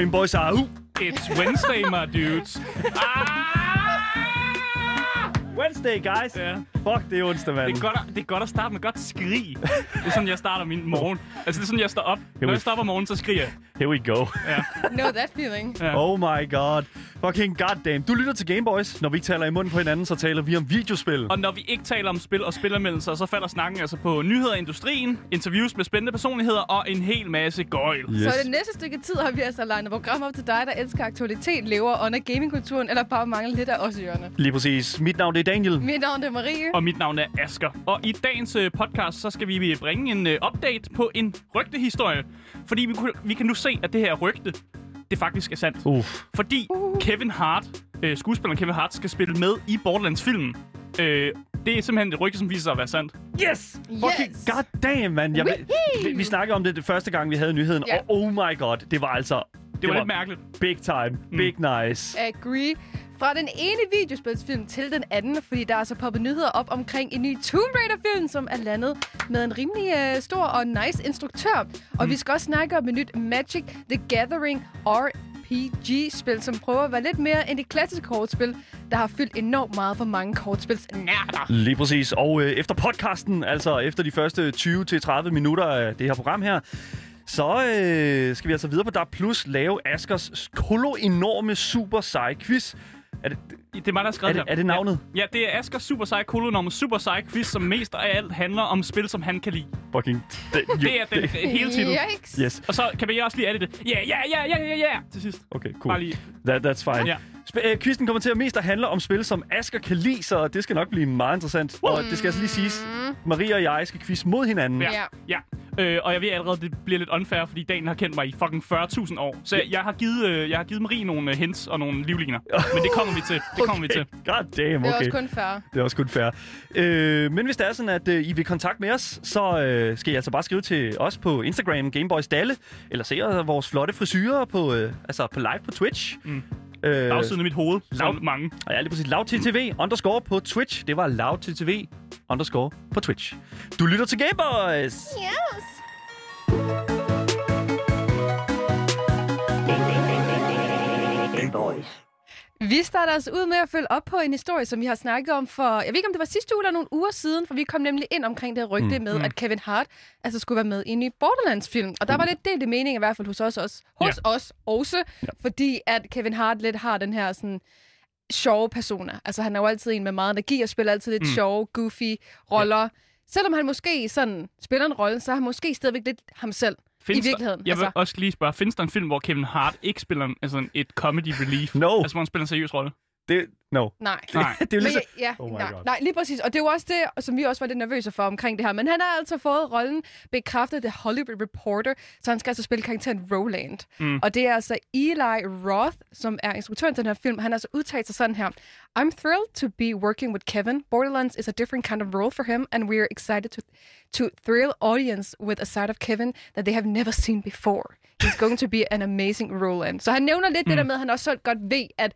Gameboys are who? It's Wednesday, my dudes. Wednesday, guys. Ja. Fuck, det er onsdag, mand. Det er, godt at, det er godt at starte med godt skrig. Det er sådan, jeg starter min morgen. Altså, det er sådan, jeg står op. Når we jeg stopper morgen, så skriger jeg. Here we go. Know that feeling. Ja. Oh my god. Fucking goddamn. Du lytter til Gameboys. Når vi ikke taler i munden på hinanden, så taler vi om videospil. Og når vi ikke taler om spil og spilanmeldelser, så falder snakken altså på nyheder i industrien, interviews med spændende personligheder og en hel masse gøjl. Yes. Så det næste stykke tid har vi altså legnet program op til dig, der elsker aktualitet, lever under gamingkulturen, eller bare mangler lidt af os i ørerne. Lige præcis. Mit navn det er Daniel. Mit navn er Marie. Og mit navn er Asker. Og i dagens øh, podcast, så skal vi bringe en øh, update på en rygtehistorie. Fordi vi, vi kan nu se, at det her rygte, det faktisk er sandt. Uff. Fordi Kevin Hart, øh, skuespilleren Kevin Hart, skal spille med i Borderlands-filmen. Øh, det er simpelthen et rygte, som viser sig at være sandt. Yes! Fucking Yes! goddamn, man. Jeg, vi, vi snakkede om det, det første gang, vi havde nyheden. Ja. Og oh my god, det var altså... Det var lidt mærkeligt. Big time. Big nice. Agree. Fra den ene videospilsfilm til den anden, fordi der er så poppet nyheder op omkring en ny Tomb Raider-film, som er landet med en rimelig uh, stor og nice instruktør. Og vi skal også snakke om et nyt Magic the Gathering RPG-spil, som prøver at være lidt mere end det klassiske kortspil, der har fyldt enormt meget for mange kortspilsnærder. Lige præcis. Og øh, efter podcasten, altså efter de første 20-30 minutter af det her program her, så øh, skal vi altså videre på DAB Plus lave Askers kolo-enorme super seje quiz. Er det, Det er mig, der har skrevet er det, her. er det navnet? Ja, det er Asker Super Sej Kolonum Super Sej Quiz, som mest af alt handler om spil, som han kan lide. Fucking... Det, Det er den hele titlen. Yikes. Yes. Og så kan vi også lige adde det. Ja, ja, ja, ja, ja, ja, til sidst. Okay, Bare cool. lige. That, that's fine. Ja. Sp- øh, quizzen kommer til at mest at handle om spil, som Asker kan lide, så det skal nok blive meget interessant. Og det skal altså lige siges, Maria og jeg skal quiz mod hinanden. Ja. Ja. Øh, og jeg ved allerede, det bliver lidt unfair, fordi Daniel har kendt mig i fucking 40.000 år. Så jeg, jeg, har givet, øh, jeg har givet Marie nogle øh, hints og nogle livliner. Men det kommer vi til. Det kommer vi til. God damn, Det er okay. også kun fair. Det er også kun fair. Øh, men hvis det er sådan, at øh, I vil kontakte med os, så øh, skal I altså bare skrive til os på Instagram, Gameboys Dalle, eller se vores flotte frisyrer på, øh, altså på live på Twitch. Mm. Øh, Bagsiden af mit hoved, som Lav- mange. og ja, lige præcis. LoudTTV underscore på Twitch. Det var LoudTTV underscore på Twitch. Du lytter til Gameboys! Yes. Gameboys. Vi starter altså ud med at følge op på en historie, som vi har snakket om for, jeg ved ikke om det var sidste uge eller nogle uger siden, for vi kom nemlig ind omkring det rygte Mm, med, at Kevin Hart altså skulle være med i en ny Borderlands-film. Og der var lidt delte mening i hvert fald hos os også. Hos os også, Ja. fordi at Kevin Hart lidt har den her sådan sjove personer. Altså han er jo altid en med meget energi og spiller altid lidt Mm. mm. sjove, goofy roller. Selvom han måske sådan spiller en rolle, så er han måske stadigvæk lidt ham selv. Findes I virkeligheden, Der, jeg vil altså. også lige spørge, findes der en film, hvor Kevin Hart ikke spiller en, altså en- et comedy relief? No. Altså, hvor han spiller en seriøs rolle? Det, no. Nej. Nej. det er jo Men, ligesom... ja, Oh my nej, God. nej, lige præcis. Og det er jo også det, som vi også var lidt nervøse for omkring det her. Men han har altså fået rollen bekræftet af The Hollywood Reporter, så han skal altså spille karakteren Roland. Mm. Og det er altså Eli Roth, som er instruktøren til den her film. Han har altså udtalt sig sådan her. I'm thrilled to be working with Kevin. Borderlands is a different kind of role for him, and we're excited to, to thrill audience with a side of Kevin that they have never seen before. He's going to be an amazing Roland. Så han nævner lidt mm. det der med, at han også så godt ved, at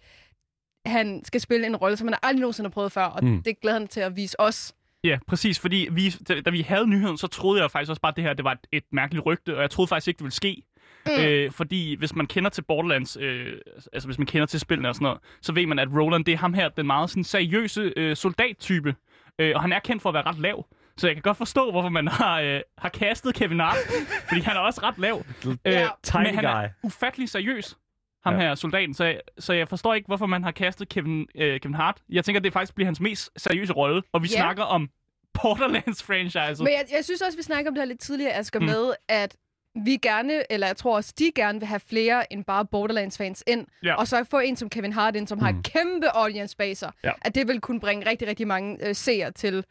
han skal spille en rolle, som han aldrig nogensinde har prøvet før, og Mm. det glæder han til at vise os. Ja, præcis, fordi vi, da, vi havde nyheden, så troede jeg faktisk også bare, at det her det var et, et mærkeligt rygte, og jeg troede faktisk ikke, det ville ske. Mm. Øh, fordi hvis man kender til Borderlands, øh, altså hvis man kender til spillene og sådan noget, så ved man, at Roland, det er ham her, den meget sådan, seriøse øh, soldattype. Øh, og han er kendt for at være ret lav. Så jeg kan godt forstå, hvorfor man har, øh, har castet Kevin Hart, fordi han er også ret lav. Øh, Ja. Tiny men han er ufattelig seriøs, ham Ja. her soldaten. Så, jeg- så jeg forstår ikke, hvorfor man har castet Kevin, øh, Kevin Hart. Jeg tænker, det faktisk bliver hans mest seriøse rolle, og vi Ja. snakker om Borderlands-franchise. Men jeg, jeg synes også, vi snakker om det her lidt tidligere, Asger, Mm. med, at vi gerne, eller jeg tror også, de gerne vil have flere end bare Borderlands-fans ind. Ja. Og så få en som Kevin Hart ind, som har Mm. et kæmpe audience base sig. Ja. At det vil kunne bringe rigtig, rigtig mange øh, seere til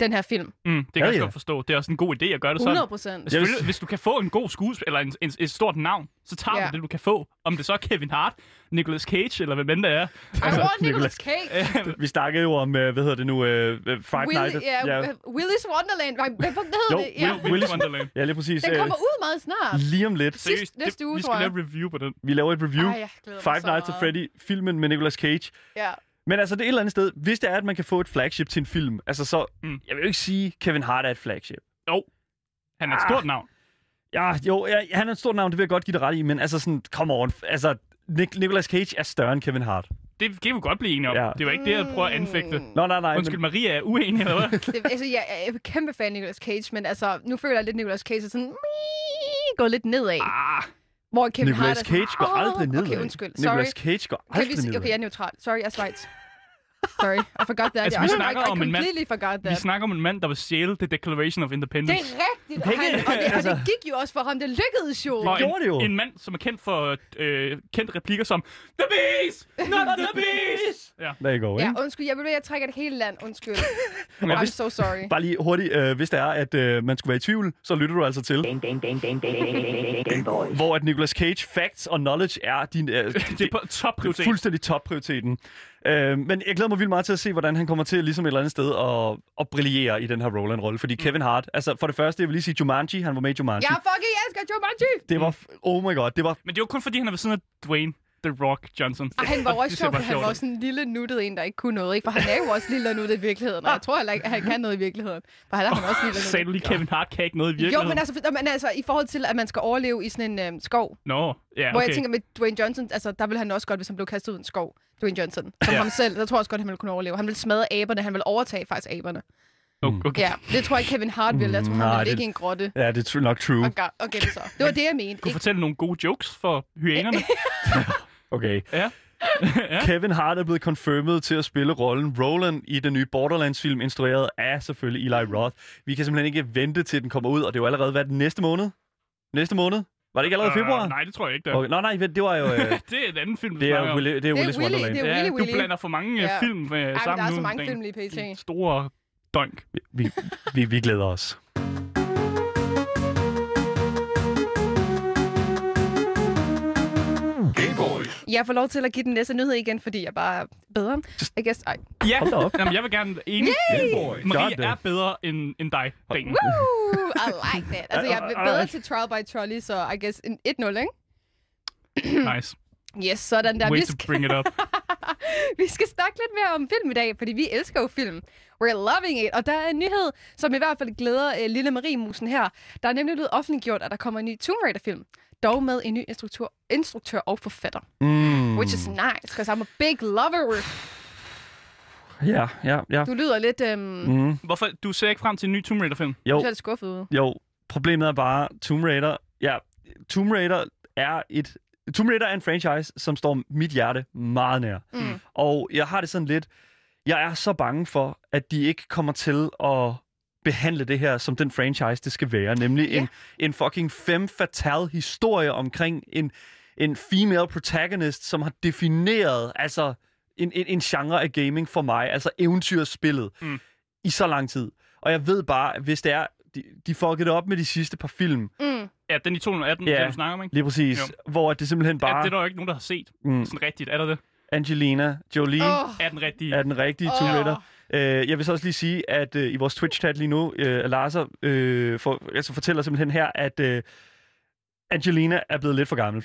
den her film. Mm, det kan Ja, jeg ja. godt forstå. Det er også en god idé at gøre det 100 sådan. procent. Selvfølgelig, hvis du kan få en god skuespiller, eller en, en, et stort navn, så tager Ja. du det, du kan få. Om det så er Kevin Hart, Nicolas Cage, eller hvem end det er. I want Nicolas Cage. Vi snakkede jo om, øh, hvad hedder det nu, øh, øh, Five Willy, Nights... ja, ja. Willy's Wonderland. Hvad, hvad, hedder Jo, det? Ja. Will- Willy's Wonderland. ja, lige præcis. Den øh, kommer ud meget snart. Lige om lidt. Seriøst, næste uge, vi skal lave review på den. Vi laver et review. Ej, Five Nights at. Freddy, filmen med Nicolas Cage. Ja. Men altså, det er et eller andet sted, hvis det er, at man kan få et flagship til en film, altså så, Mm. mm. jeg vil jo ikke sige, Kevin Hart er et flagship. Jo, han er et Ah. stort navn. Ja, jo, ja, han er et stort navn, det vil jeg godt give dig ret i, men altså sådan, come on, altså, Nic- Nicolas Cage er større end Kevin Hart. Det kan vi godt blive enige om. Ja. Det var ikke det, jeg prøver at anfægte. Nå, nej, nej, Undskyld, Maria er uenig, eller hvad? Det, altså, jeg, jeg er kæmpe fan af Nicolas Cage, men altså, nu føler jeg lidt, at Nicolas Cage er sådan gået lidt nedad. Ah, Hvor Kevin Hart Nicolas sådan, Cage går aldrig nedad. Okay, undskyld. Sorry. Nicolas Cage går Kan aldrig vi, nedad. okay, jeg er neutral. Sorry, jeg er Schweiz. Sorry, I forgot that. Altså, I, vi I, snakker I om en mand- forgot vi that. snakker om en mand, der vil stjæle The Declaration of Det Independence. er rigtigt, og, han, og, det, og altså- det gik jo også for ham. Det lykkedes jo. Og gjorde det jo. en, en mand, som er kendt for øh, kendte replikker som The Beast! Not the Beast! Ja. Der I go, Ja, ikke? undskyld. Jeg vil jeg trækker et hele land. Undskyld. I'm hvis, so sorry. Bare lige hurtigt, øh, hvis det er, at øh, man skulle være i tvivl, så lytter du altså til, Ding, ding, ding, ding, ding, ding, boys. hvor at Nicolas Cage facts og knowledge er din, øh, det er på top prioritet. fuldstændig topprioriteten. Øh, men jeg glæder mig vildt meget til at se, hvordan han kommer til ligesom et eller andet sted at, at brillere i den her Roland-rolle. Fordi Kevin Hart, altså for det første, jeg vil lige sige Jumanji, han var med i Jumanji. Jeg fucking elsker Jumanji! Det var, oh my god, det var Men det jo kun fordi, han er ved siden af Dwayne The Rock Johnson. Og han var jo også sjov, for han var sådan en lille nuttet en, der ikke kunne noget. Ikke? For han er jo også lille og nuttet i virkeligheden. Og jeg tror heller ikke, at han kan noget i virkeligheden. For han er han også lille Sagde du lige, Kevin Hart kan ikke noget i Jo, virkeligheden? men altså, for- men altså, i forhold til, at man skal overleve i sådan en øhm, skov. Nå, ja, Hvor jeg okay. tænker med Dwayne Johnson, altså, der ville han også godt, hvis han blev kastet ud i en skov. Dwayne Johnson. Som Ja. ham selv. Der tror jeg også godt, han ville kunne overleve. Han ville smadre aberne. Han ville overtage faktisk aberne. Okay. okay. Ja, det tror jeg ikke, Kevin Hart ville. Jeg tror, Mm, han nej, ville det- ligge i en grotte. Ja, det er nok true. Og ga- okay, det så. Det var det, jeg mente. Kunne Ikke? fortælle nogle gode jokes for hyænerne. Okay. ja. ja. Kevin Hart er blevet confirmed til at spille rollen Roland i den nye Borderlands-film, instrueret af selvfølgelig Eli Roth. Vi kan simpelthen ikke vente til den kommer ud, og det er jo allerede været næste måned. Næste måned? Var det ikke allerede februar? Uh, nej, det tror jeg ikke, det. Okay. Nå, nej, det var jo... Øh, det er en anden film, du det er, om. Willy, det er Det er Willy's Willy, Wonderland. det er Ja, Willy du Willy. blander for mange Ja. ja. film øh, Ej, men sammen der er så mange film lige pt. Store dønk. Vi, vi, vi glæder os. Jeg får lov til at give den næste nyhed igen, fordi jeg bare er bedre. I guess, ej. Ja, Hold da op. Jamen, jeg vil gerne enig. Marie Godt, er bedre end, end dig, Ringen. Woo! I like that. Altså, jeg er bedre til Trial by Trolley, så I guess en 1-0, ikke? Nice. Yes, sådan der. Way Vi to skal, bring it up. vi skal snakke lidt mere om film i dag, fordi vi elsker jo film. We're loving it. Og der er en nyhed, som i hvert fald glæder uh, lille Marie-musen her. Der er nemlig blevet offentliggjort, at der kommer en ny Tomb Raider-film. Dog med en ny instruktør, instruktør og forfatter. Mm. Which is nice, because I'm a big lover. Ja, ja, ja. Du lyder lidt, um, mm. Hvorfor? Du ser ikke frem til en ny Tomb Raider-film? du Jo, ser lidt skuffet ud. jo. Problemet er bare, Tomb Raider... Ja, Tomb Raider er et... Tomb Raider er en franchise, som står mit hjerte meget nær. Mm. Og jeg har det sådan lidt... Jeg er så bange for, at de ikke kommer til at behandle det her som den franchise, det skal være. Nemlig Ja. en, en fucking femme fatale historie omkring en, en female protagonist, som har defineret altså en, en, en genre af gaming for mig. Altså eventyrspillet Mm. i så lang tid. Og jeg ved bare, hvis det er... De, de fuckede det op med de sidste par film. Mm. Ja, den i 2018, Ja. ja. du snakker om, ikke? Lige præcis. Jo. Hvor det simpelthen Bare... Ja, det er der jo ikke nogen, der har set. mm, Sådan rigtigt, er der det? Angelina Jolie Oh. Er den rigtige? er den rigtige Tomb Raider. Øh, jeg vil så også lige sige, at øh, i vores Twitch-chat lige nu, øh, Lars øh, for, altså fortæller simpelthen her, at øh, Angelina er blevet lidt for gammel.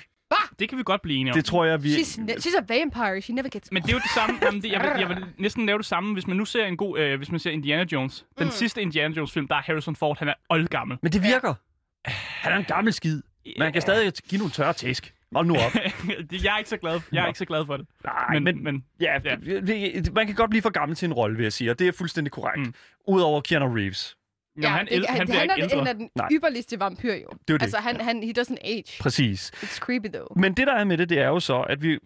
Det kan vi godt blive enige om. Det tror jeg, vi... She's, ne- she's a vampire. She never gets... Men det er jo det samme. Jamen, det, jeg, vil, jeg vil næsten lave det samme, hvis man nu ser en god, øh, hvis man ser Indiana Jones. Den Mm. sidste Indiana Jones film, der er Harrison Ford, han er oldgammel. Men det virker. Han er en gammel skid. Man kan stadig give nogle tørre tæsk. Hold nu op. Det- jeg er ikke så glad, jeg er ikke så glad for det. Nej, Men, men, men, ja, ja. det- det- man kan godt blive for gammel til en rolle, vil jeg sige, og det er fuldstændig korrekt. Mm. Udover Keanu Reeves. jamen, han, det, han, han, ikke er, han er den Nej. ypperligste vampyr, jo. jo det. Altså, han, han, he doesn't age. Præcis. It's creepy, though. Men det, der er med det, det er jo så, at vi... Øh,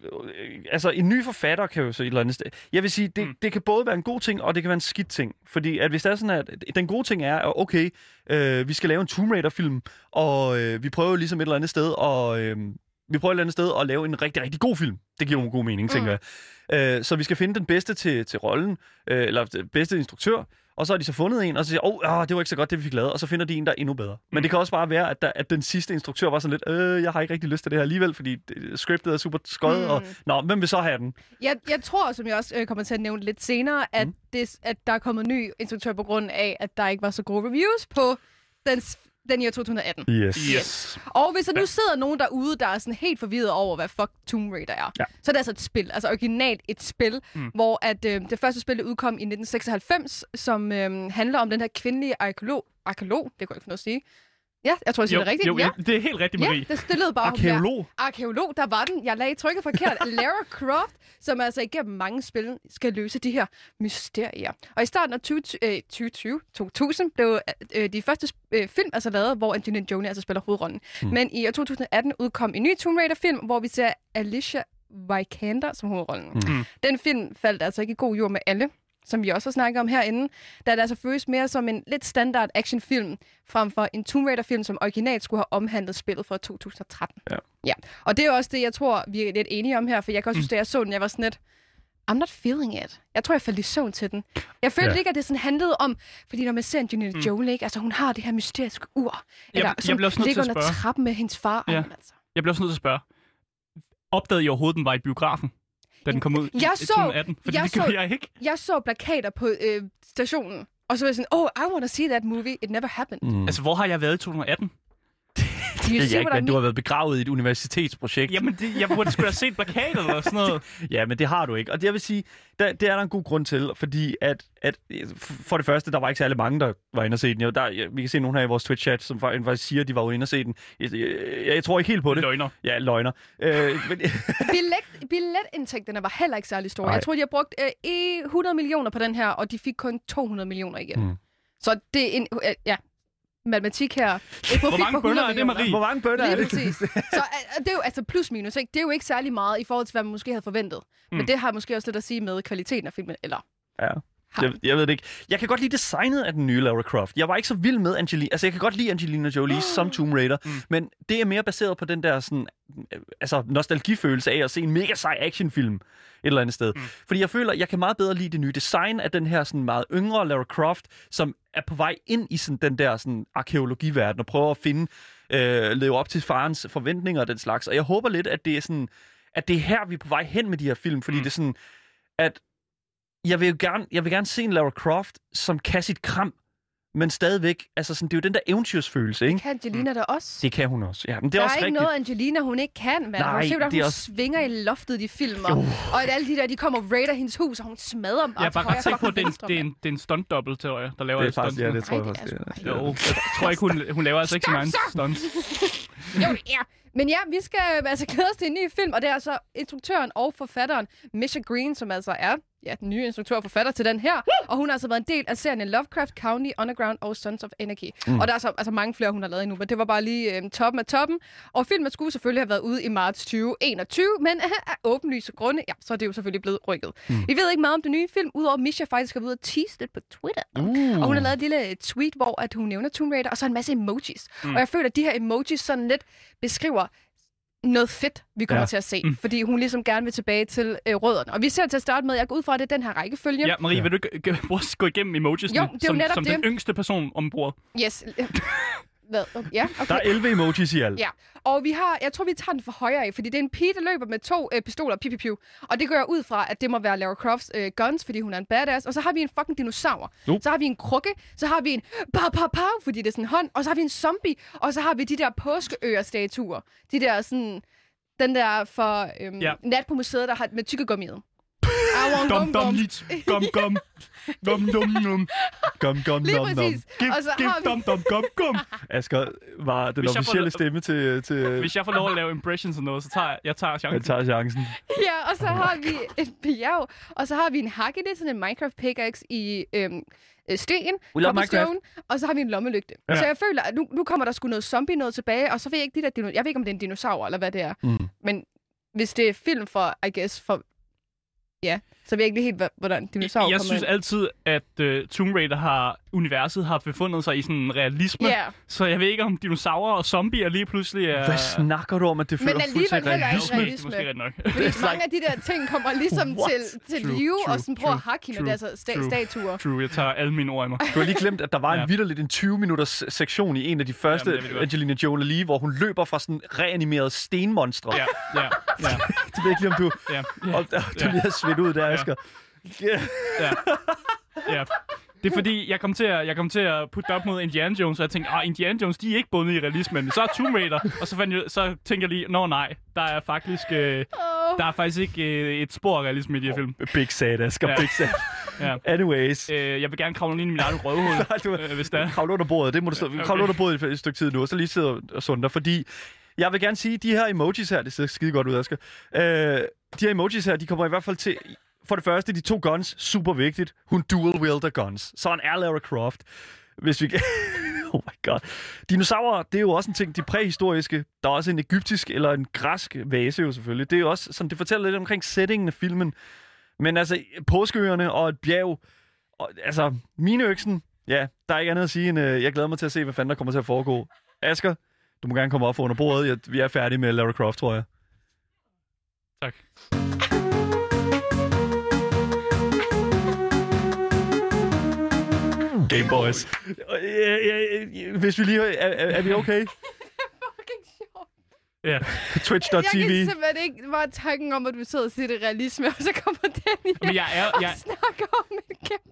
altså, en ny forfatter kan jo så et eller andet sted... Jeg vil sige, det, Mm. det kan både være en god ting, og det kan være en skidt ting. Fordi at hvis det er sådan, at den gode ting er, at okay, øh, vi skal lave en Tomb Raider-film, og øh, vi prøver ligesom et eller andet sted at... Øh, vi prøver et eller andet sted at lave en rigtig, rigtig god film. Det giver jo god mening, tænker jeg. Øh, så vi skal finde den bedste til, til rollen, øh, eller den bedste instruktør, og så har de så fundet en, og så siger åh, oh, det var ikke så godt, det vi fik lavet, og så finder de en, der er endnu bedre. Men Mm. det kan også bare være, at, der, at den sidste instruktør var sådan lidt, øh, jeg har ikke rigtig lyst til det her alligevel, fordi det, scriptet er super skøjet, Mm. og nå, hvem vil så have den? Jeg, jeg tror, som jeg også øh, kommer til at nævne lidt senere, at, Mm. det, at der er kommet ny instruktør på grund af, at der ikke var så gode reviews på den den i år 2018. Yes. Yes. Og hvis der nu sidder nogen derude, der er sådan helt forvirret over, hvad fuck Tomb Raider er, Ja. så er det altså et spil, altså originalt et spil, mm. hvor at, øh, det første spil det udkom i 1996, som øh, handler om den her kvindelige arkeolog. Arkeolog, det kunne jeg ikke noget at sige. Ja, jeg tror, jeg siger Jo, det rigtigt. jo, ja. det er helt rigtigt, Marie. Ja, det stillede bare hun der. Arkeolog. Arkeolog, der var den. Jeg lagde trykket forkert. Lara Croft, som altså igennem mange spil skal løse de her mysterier. Og i starten af 20, øh, 2020, 2000, blev øh, de første øh, film altså lavet, hvor Angelina Jolie altså spiller hovedrollen. Mm. Men i år 2018 udkom en ny Tomb Raider-film, hvor vi ser Alicia Vikander som hovedrollen. Mm. Den film faldt altså ikke i god jord med alle, som vi også har snakket om herinde, da det altså føles mere som en lidt standard actionfilm, frem for en Tomb Raider-film, som originalt skulle have omhandlet spillet fra 2013. Ja. ja. Og det er også det, jeg tror, vi er lidt enige om her, for jeg kan også Mm. synes, da jeg så den, jeg var sådan lidt, I'm not feeling it. Jeg tror, jeg faldt i søvn til den. Jeg følte Ja. ikke, at det sådan handlede om, fordi når man ser Angelina mm. Jolie, ikke, altså hun har det her mysteriske ur, eller jeg som bliver også nødt til ligger at under spørge. trappen med hendes far. Ja. Altså. Jeg bliver også nødt til at spørge. Opdagede I overhovedet, den var i biografen? Da den kom ud i Jeg i så- 2018? Fordi jeg det gjorde så- jeg ikke. Jeg så plakater på øh, stationen, og så var jeg sådan, oh, I want to see that movie. It never happened. Mm. Altså, hvor har jeg været i 2018? Det er what ikke, men du har været begravet i et universitetsprojekt. Jamen, det, jeg burde sgu da have set plakater eller sådan noget. Ja, men det har du ikke. Og det, jeg vil sige, der, det er der en god grund til, fordi at, at for det første, der var ikke særlig mange, der var inde og se den. Jo, der, vi kan se nogle her i vores Twitch-chat, som fa- faktisk siger, at de var inde og se den. Jeg, jeg, jeg tror ikke helt på det. Løgner. Ja, løgner. Øh, men, Billet, billetindtægterne var heller ikke særlig store. Nej. Jeg tror, de har brugt øh, i 100 millioner på den her, og de fik kun 200 millioner igen. Mm. Så det er en... Ja, matematik her. Et profit Hvor mange på 100 bønner er det. Marie? hvor mange bønder er Lige det? præcis. Så øh, det er jo altså plus minus, ikke? Det er jo ikke særlig meget i forhold til, hvad man måske havde forventet. Mm. Men det har måske også lidt at sige med kvaliteten af filmen, eller... Ja. Jeg, jeg ved det ikke. Jeg kan godt lide designet af den nye Lara Croft. Jeg var ikke så vild med Angelina. Altså, jeg kan godt lide Angelina Jolie som Tomb Raider, mm. men det er mere baseret på den der sådan, øh, altså, nostalgifølelse af at se en mega sej actionfilm et eller andet sted. Mm. Fordi jeg føler, jeg kan meget bedre lide det nye design af den her sådan meget yngre Lara Croft, som er på vej ind i sådan den der sådan arkeologiverden og prøver at finde, øh, leve op til farens forventninger og den slags. Og jeg håber lidt, at det er sådan, at det er her, vi er på vej hen med de her film, fordi mm. det er sådan, at jeg vil jo gerne, jeg vil gerne se en Lara Croft, som kan sit kram, men stadigvæk, altså sådan, det er jo den der eventyrsfølelse, ikke? Kan Angelina da også? Det kan hun også. Ja, men det der er er også ikke rigtigt. noget, Angelina, hun ikke kan, mand. Nej, hun ser, det er hun også- svinger i loftet i de film, og, at alle de der, de kommer og raider hendes hus, og hun smadrer dem Jeg er til bare ret sikker på, at det er en, det er en, det er en stunt-double, tror jeg, der laver Det er faktisk, stunt. ja, det tror jeg faktisk. det er det er. Jo, jeg tror ikke, hun, hun laver altså ikke sin egen stunts. Jo, ja. Men ja, vi skal øh, altså glæde os til en ny film, og det er altså instruktøren og forfatteren Misha Green, som altså er ja, den nye instruktør og forfatter til den her. Og hun har altså været en del af serien Lovecraft County, Underground og Sons of Anarchy. Mm. Og der er så altså mange flere, hun har lavet endnu, men det var bare lige øh, toppen af toppen. Og filmen skulle selvfølgelig have været ude i marts 2021, men af åbenlyse grunde, ja, så er det jo selvfølgelig blevet rykket. Mm. Vi ved ikke meget om den nye film, udover at Misha faktisk har været ude og tease lidt på Twitter. Uh. Og hun har lavet et lille tweet, hvor at hun nævner Tomb Raider, og så en masse emojis. Mm. Og jeg føler, at de her emojis sådan lidt beskriver noget fedt, vi kommer Ja. ja. til at se. Mm. Fordi hun ligesom gerne vil tilbage til øh, rødderne. Og vi ser til at starte med, jeg går ud fra, at det er den her rækkefølge. Ja, Marie, vil du ikke g- prøve at gå igennem emojis Jo, det er jo som, som det. den yngste person om bordet? Yes. Hvad? Okay. Ja, okay. Der er 11 emojis i alt. Ja, og vi har, jeg tror, vi tager den for højre af, fordi det er en pige, der løber med to øh, pistoler, piu, piu, piu. Og det går jeg ud fra, at det må være Lara Crofts øh, guns, fordi hun er en badass. Og så har vi en fucking dinosaur. Uh. Så har vi en krukke. Så har vi en pa, pa, pa, fordi det er sådan en hånd. Og så har vi en zombie. Og så har vi de der påskeøer-statuer. De der sådan... Den der for øhm, ja. nat på museet, der har med tykkegummiet. Dum, gum, dum, gum. lidt. Gum, gum. Gum, dum, dum. Gum, gum, Lige nom, nom. præcis. Og så giv, har vi- dum, dum, gum, gum. Asger var den Hvis jeg får officielle lov- stemme til, til Hvis jeg får lov at lave impressions og noget, så tager jeg, jeg tager jeg chancen. tager chancen. Ja, og så har vi et bjerg, og så har vi en hakke, det er sådan en Minecraft pickaxe i øhm, øh, sten, cobblestone, og så har vi en lommelygte. Ja. Ja. Så jeg føler, at nu, nu kommer der sgu noget zombie noget tilbage, og så ved jeg ikke, de der dino- jeg ved ikke, om det er en dinosaur, eller hvad det er. Mm. Men hvis det er film for, I guess, for... Ja, så ved jeg ikke lige helt, hvordan dinosaurer Jeg kommer synes ind. altid, at uh, Tomb Raider har, universet har befundet sig i sådan en realisme. Ja, Så jeg ved ikke, om dinosaurer og zombier lige pludselig er... Hvad snakker du om, at det Men føler alligevel fuldstændig heller ikke realisme? Okay, realisme. det er måske ret nok. fordi mange af de der ting kommer ligesom What? til, til True, live, true, og sådan prøver at hakke hende, og true, altså sta- true. statuer. True, jeg tager alle mine ord i mig. Du har lige glemt, at der var en Ja. vidderligt en 20-minutters sektion i en af de første Jamen, ved jeg. Angelina Jolie, hvor hun løber fra sådan reanimerede stenmonstre. Ja, ja, ja, Det ved jeg ikke lige, om du, ja, om, om du lige har svedt ud der, Ja. Asger. Ja. ja. Det er fordi, jeg kom til at, jeg kom til at putte det op mod Indiana Jones, og jeg tænkte, ah, Indiana Jones, de er ikke bundet i realismen. Så er Tomb Raider, og så, fandt jeg, så tænker jeg lige, nå nej, der er faktisk, øh, der er faktisk ikke øh, et spor af realisme i de her film. Big sad, Asger. Ja. Big sad. Ja. Anyways. Øh, jeg vil gerne kravle ind i min egen røvhul, Nej, du- øh, hvis det er. Kravle under bordet, det må du stå. Okay. Kravle under bordet i et stykke tid nu, og så lige sidde og sunde fordi jeg vil gerne sige, de her emojis her, det ser skide godt ud, Asger. Øh, de her emojis her, de kommer i hvert fald til... For det første, de to guns, super vigtigt. Hun dual wielder guns. Sådan er Lara Croft. Hvis vi kan... oh my god. Dinosaurer, det er jo også en ting, de præhistoriske. Der er også en egyptisk eller en græsk vase jo selvfølgelig. Det er jo også sådan, det fortæller lidt omkring settingen af filmen. Men altså, påskeøerne og et bjerg, og, altså, mine øksen, ja, der er ikke andet at sige, end øh, jeg glæder mig til at se, hvad fanden der kommer til at foregå. Asker, du må gerne komme op for under bordet. Jeg, vi er færdige med Lara Croft, tror jeg. Tak. Game Boys. Øh, øh, øh, Hvis vi lige... Er, er, er vi okay? Fucking sjovt. Ja. Jeg Twitch.tv. kan simpelthen ikke bare tanken om, at du sidder og siger det realisme, og så kommer den i Men jeg er, og jeg, snakker om et kæmpe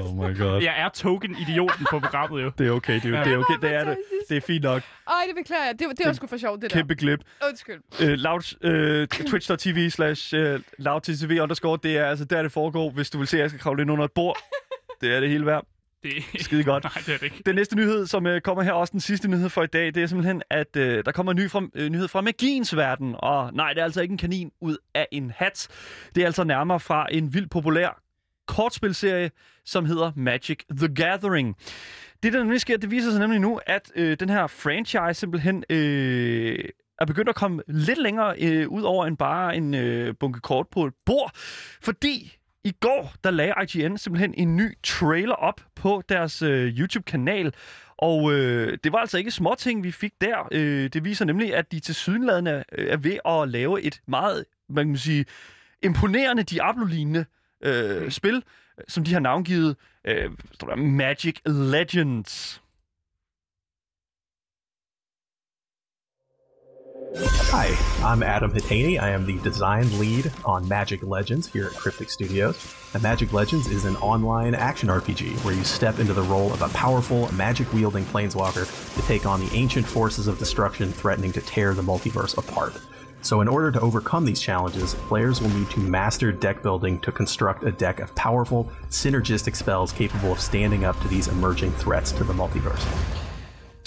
Oh my god. jeg er token-idioten på programmet jo. Det er okay, det er, det er okay. Det er det. Det er fint nok. Ej, det beklager jeg. Det, var- det var sgu for sjovt, det der. Kæmpe glip. Undskyld. Uh, loud, uh, Twitch.tv slash loudtv underscore. Det er altså der, det foregår. Hvis du vil se, at jeg skal kravle ind under et bord. Det er det hele værd. Det, Skide godt. Nej, det er det ikke. Den næste nyhed, som øh, kommer her, også den sidste nyhed for i dag, det er simpelthen, at øh, der kommer en ny fra, øh, nyhed fra magiens verden. Og nej, det er altså ikke en kanin ud af en hat. Det er altså nærmere fra en vildt populær kortspilserie, som hedder Magic the Gathering. Det, der nemlig sker, det viser sig nemlig nu, at øh, den her franchise simpelthen øh, er begyndt at komme lidt længere øh, ud over end bare en øh, bunke kort på et bord. Fordi i går, der lagde IGN simpelthen en ny trailer op på deres øh, YouTube-kanal. Og øh, det var altså ikke småting, vi fik der. Øh, det viser nemlig, at de til sydenladende er, er ved at lave et meget, man kan sige, imponerende Diablo-lignende øh, spil, som de har navngivet øh, Magic Legends. Hi, I'm Adam Hitaney. I am the design lead on Magic Legends here at Cryptic Studios. And Magic Legends is an online action RPG where you step into the role of a powerful, magic wielding planeswalker to take on the ancient forces of destruction threatening to tear the multiverse apart. So, in order to overcome these challenges, players will need to master deck building to construct a deck of powerful, synergistic spells capable of standing up to these emerging threats to the multiverse.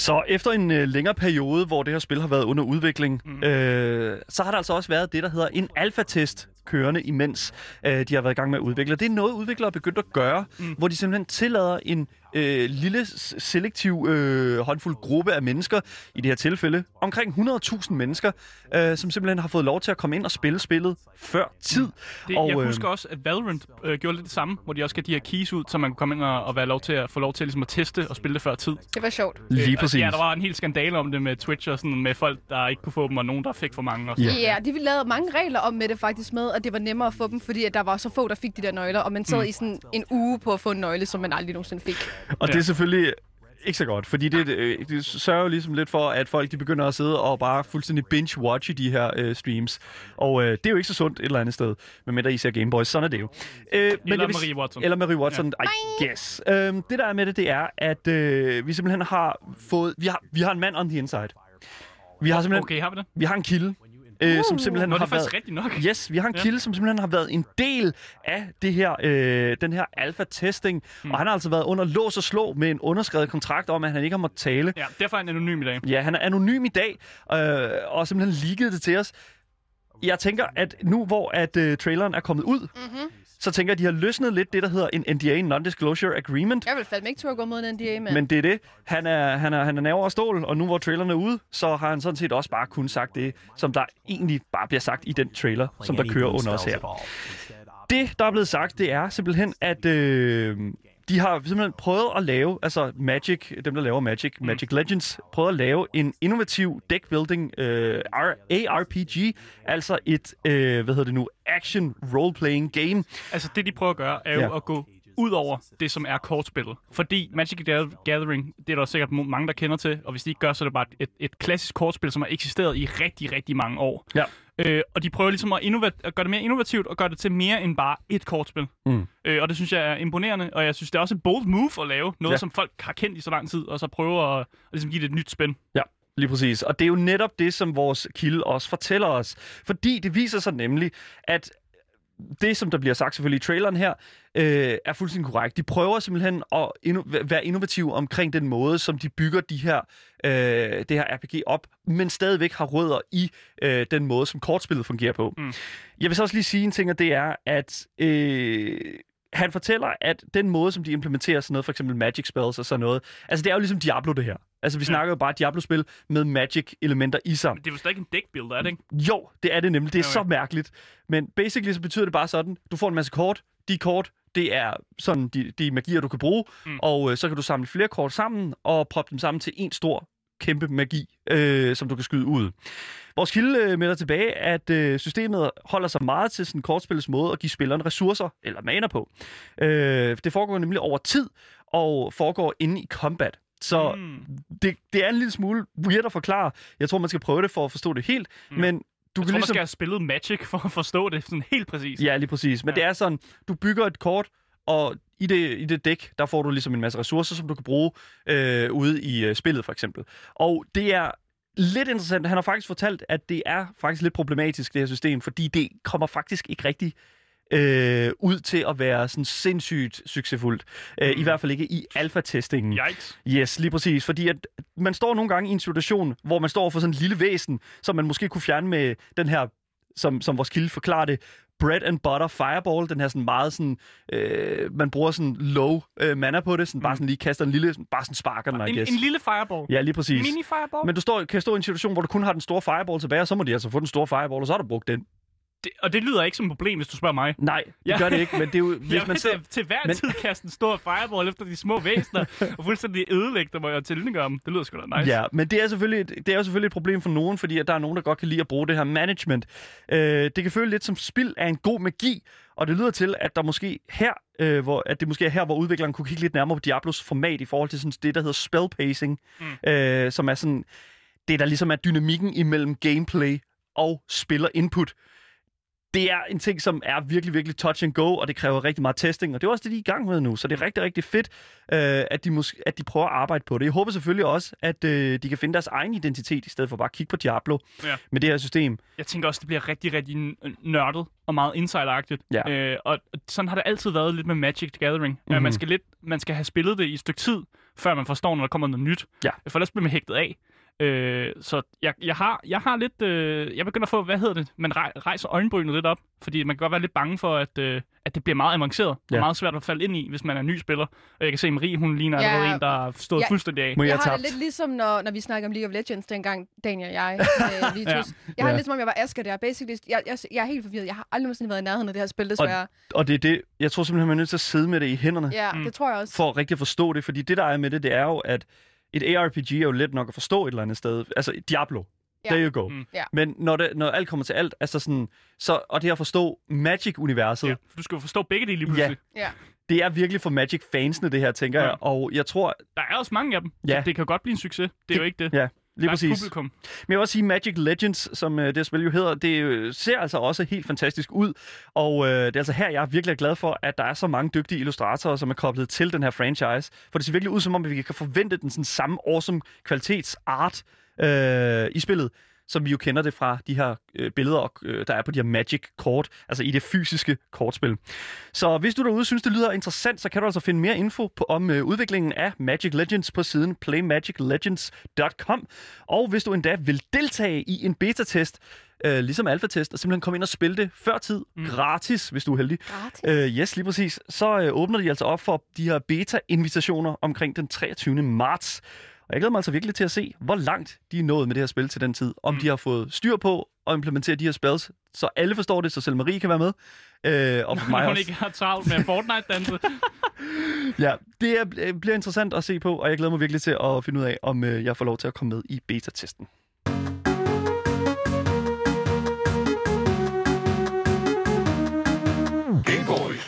Så efter en øh, længere periode, hvor det her spil har været under udvikling, mm. øh, så har der altså også været det, der hedder en alfa-test kørende, imens øh, de har været i gang med at udvikle. Det er noget, udviklere er begyndt at gøre, mm. hvor de simpelthen tillader en øh, lille selektiv øh, håndfuld gruppe af mennesker, i det her tilfælde omkring 100.000 mennesker, øh, som simpelthen har fået lov til at komme ind og spille spillet før tid. Det, og, jeg øh, husker også, at Valorant øh, gjorde lidt det samme, hvor de også gav de her keys ud, så man kunne komme ind og, og være lov til at få lov til ligesom, at teste og spille det før tid. Det var sjovt. Lige Øh, og præcis. Ja, der var en hel skandale om det med Twitch og sådan med folk, der ikke kunne få dem, og nogen, der fik for mange. Og sådan. Ja. Ja, de lavede mange regler om med det faktisk med, at det var nemmere at få dem, fordi at der var så få, der fik de der nøgler, og man sad mm. i sådan en uge på at få en nøgle, som man aldrig nogensinde fik. Og det Ja. er selvfølgelig ikke så godt, fordi det, det, det sørger jo ligesom lidt for, at folk de begynder at sidde og bare fuldstændig binge-watche de her øh, streams. Og øh, det er jo ikke så sundt et eller andet sted, medmindre I ser Gameboys. Sådan er det jo. Øh, Eller jeg vil- Marie Watson. Eller Marie Watson, ja. I guess. Øhm, det der er med det, det er, at øh, vi simpelthen har fået... Vi har, vi har en mand on the inside. Vi har simpelthen... Okay, har vi det? Vi har en kilde, øh, som simpelthen Nå, det har er faktisk været... rigtigt nok. Yes, vi har en Ja. kilde, som simpelthen har været en del af det her, øh, den her alfa-testing. Mm. Og han har altså været under lås og slå med en underskrevet kontrakt om, at han ikke har måttet tale. Ja, derfor er han anonym i dag. Ja, han er anonym i dag, øh, og simpelthen leaget det til os. Jeg tænker, at nu hvor at øh, traileren er kommet ud, mm-hmm. Så tænker jeg, at de har løsnet lidt det, der hedder en NDA, Non-Disclosure Agreement. Jeg vil fandme ikke turde gå mod en NDA, men... Men det er det. Han er, han er, han er nerve og stål, og nu hvor traileren er ude, så har han sådan set også bare kun sagt det, som der egentlig bare bliver sagt i den trailer, som der kører under os her. Det, der er blevet sagt, det er simpelthen, at øh, de har simpelthen prøvet at lave, altså Magic, dem der laver Magic, mm. Magic Legends, prøvet at lave en innovativ deckbuilding øh, ARPG, altså et, øh, hvad hedder det nu, action role-playing game. Altså, det de prøver at gøre, er jo Ja. at gå ud over det, som er kortspillet. Fordi Magic the Gathering, det er der sikkert mange, der kender til, og hvis de ikke gør, så er det bare et, et klassisk kortspil, som har eksisteret i rigtig, rigtig mange år. Ja. Øh, og de prøver ligesom at, innova- at gøre det mere innovativt og gøre det til mere end bare et kortspil. Mm. Øh, og det synes jeg er imponerende, og jeg synes, det er også et bold move at lave noget, Ja. som folk har kendt i så lang tid, og så prøve at, at ligesom give det et nyt spænd. Ja, lige præcis. Og det er jo netop det, som vores kilde også fortæller os. Fordi det viser sig nemlig, at det, som der bliver sagt selvfølgelig i traileren her, øh, er fuldstændig korrekt. De prøver simpelthen at inno- væ- være innovative omkring den måde, som de bygger de her, øh, det her RPG op, men stadigvæk har rødder i øh, den måde, som kortspillet fungerer på. Mm. Jeg vil så også lige sige en ting, og det er, at øh, han fortæller, at den måde, som de implementerer sådan noget, for eksempel magic spells og sådan noget, altså det er jo ligesom Diablo det her. Altså vi Ja. snakker jo bare Diablo-spil med magic-elementer i sig. Men det er jo stadig en deckbuilder, er det ikke? Jo, det er det nemlig. Det er Okay. så mærkeligt. Men basically så betyder det bare sådan, du får en masse kort. De kort, det er sådan de, de magier, du kan bruge. Mm. Mm. Og øh, så kan du samle flere kort sammen og proppe dem sammen til en stor, kæmpe magi, øh, som du kan skyde ud. Vores kilde øh, melder tilbage, at øh, systemet holder sig meget til sådan kortspillets måde at give spilleren ressourcer eller maner på. Øh, det foregår nemlig over tid og foregår inde i combat. Så Mm. det, det er en lille smule weird at forklare. Jeg tror, man skal prøve det for at forstå det helt. Mm. Men du Jeg kan tror, man ligesom... skal have spillet Magic for at forstå det sådan helt præcis. Ja, lige præcis. Men. Ja. det er sådan, du bygger et kort, og i det, i det dæk, der får du ligesom en masse ressourcer, som du kan bruge øh, ude i øh, spillet, for eksempel. Og det er lidt interessant. Han har faktisk fortalt, at det er faktisk lidt problematisk, det her system, fordi det kommer faktisk ikke rigtig øh, ud til at være sådan sindssygt succesfuldt. Øh, I Mm. hvert fald ikke i alfa-testingen. Yikes. Yes, lige præcis. Fordi at man står nogle gange i en situation, hvor man står for sådan en lille væsen, som man måske kunne fjerne med den her, som, som vores kilde forklarer det, bread and butter fireball, den her sådan meget sådan, øh, man bruger sådan low øh, mana på det, sådan bare Mm. sådan lige kaster en lille, sådan- bare sådan sparker den, I En, guess. en lille fireball. Ja, lige præcis. Mini fireball. Men du står, kan stå i en situation, hvor du kun har den store fireball tilbage, og så må de altså få den store fireball, og så har du brugt den. Det, og det lyder ikke som et problem, hvis du spørger mig. Nej, det Ja. gør det ikke, men det er jo, hvis man sidder, til, til hver men- tid kaste en stor fireball efter de små væsener, og fuldstændig ødelægge dem og tilgøre dem. Det lyder sgu da nice. Ja, men det er, selvfølgelig et, det er jo selvfølgelig et problem for nogen, fordi at der er nogen, der godt kan lide at bruge det her management. Øh, det kan føle lidt som spil af en god magi, og det lyder til, at der måske her, øh, hvor, at det måske er her, hvor udvikleren kunne kigge lidt nærmere på Diablos format i forhold til sådan det, der hedder spell pacing, mm. øh, som er sådan det, der ligesom er dynamikken imellem gameplay og spiller input. Det er en ting, som er virkelig, virkelig touch and go, og det kræver rigtig meget testing, og det er også det, de er i gang med nu. Så det er rigtig, rigtig fedt, øh, at, de måske, at de prøver at arbejde på det. Jeg håber selvfølgelig også, at øh, de kan finde deres egen identitet, i stedet for bare at kigge på Diablo Ja. med det her system. Jeg tænker også, det bliver rigtig, rigtig nørdet og meget insideragtigt. Ja. Øh, og sådan har det altid været lidt med Magic the Gathering. Mm-hmm. Mhm. man, skal lidt, man skal have spillet det i et stykke tid, før man forstår, når der kommer noget nyt. Ja. For ellers bliver man hægtet af. Øh, så jeg, jeg, har, jeg har lidt... Øh, jeg begynder at få, hvad hedder det? Man rej, rejser øjenbrynet lidt op, fordi man kan godt være lidt bange for, at, øh, at det bliver meget avanceret Ja. og meget svært at falde ind i, hvis man er ny spiller. Og jeg kan se, at Marie, hun ligner Ja. allerede en, der har stået Ja. fuldstændig af. Jeg, Jeg har tabt? det lidt ligesom, når, når vi snakker om League of Legends dengang, Daniel og jeg, øh, Vitus. Ja. Jeg har Ja. det lidt som om, jeg var Asger der. Basically, jeg, jeg, jeg er helt forvirret. Jeg har aldrig nogensinde været i nærheden af det her spil, desværre. Og det er det, jeg tror simpelthen, man er nødt til at sidde med det i hænderne, Ja, Mm. det tror jeg også. for at rigtig forstå det. Fordi det, der er med det, det er jo, at et ARPG er jo let nok at forstå et eller andet sted. Altså Diablo. Ja. There you go. Mm. Ja. Men når, det, når alt kommer til alt, altså sådan, så, og det at forstå Magic-universet, Ja, for du skal jo forstå begge dele lige pludselig. Ja. det er virkelig for Magic-fansene, det her, tænker Ja. jeg. Og jeg tror, Der er også mange af dem, Ja. det kan godt blive en succes. Det er jo ikke det. ja, lige præcis. publikum. Men jeg vil også sige, Magic Legends, som øh, det spil jo hedder, det øh, ser altså også helt fantastisk ud. Og øh, det er altså her, jeg er virkelig glad for, at der er så mange dygtige illustratorer, som er koblet til den her franchise. For det ser virkelig ud, som om vi kan forvente den sådan samme awesome kvalitetsart øh, i spillet, som vi jo kender det fra de her øh, billeder, øh, der er på de her Magic-kort, altså i det fysiske kortspil. Så hvis du derude synes, det lyder interessant, så kan du altså finde mere info på, om øh, udviklingen af Magic Legends på siden playmagiclegends.com. Og hvis du endda vil deltage i en beta-test, øh, ligesom alfa-test, og simpelthen komme ind og spille det før tid, mm. gratis, hvis du er heldig, Gratis. Øh, yes, lige præcis. Så øh, åbner de altså op for de her beta-invitationer omkring den 23. marts. Og jeg glæder mig altså virkelig til at se, hvor langt de er nået med det her spil til den tid. Om mm. de har fået styr på at implementere de her spells, så alle forstår det, så selv Marie kan være med. Øh, og for mig også. ikke har travlt med Fortnite-danse. Ja, det er, bliver interessant at se på, og jeg glæder mig virkelig til at finde ud af, om øh, jeg får lov til at komme med i beta-testen.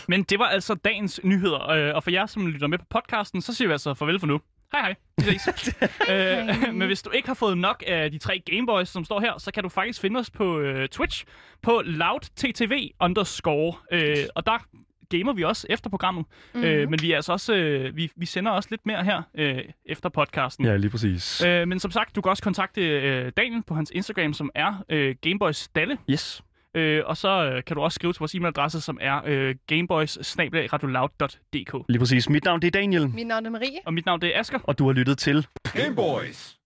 Men det var altså dagens nyheder. øh, Og for jer, som lytter med på podcasten, så siger vi altså farvel for nu. Hej hej, vi ses. øh, men hvis du ikke har fået nok af de tre Gameboys, som står her, så kan du faktisk finde os på øh, Twitch på loudttv underscore. Øh, og der gamer vi også efter programmet. Mm-hmm. Øh, men vi er altså også, øh, vi, vi sender også lidt mere her øh, efter podcasten. Ja, lige præcis. Øh, men som sagt, du kan også kontakte øh, Daniel på hans Instagram, som er øh, Gameboys Dalle. Yes. Øh, og så øh, kan du også skrive til vores e-mailadresse, som er øh, gameboys Lige præcis. Mit navn det er Daniel, Mit navn er Marie. Og mit navn det er Asker. og du har lyttet til Game Boys.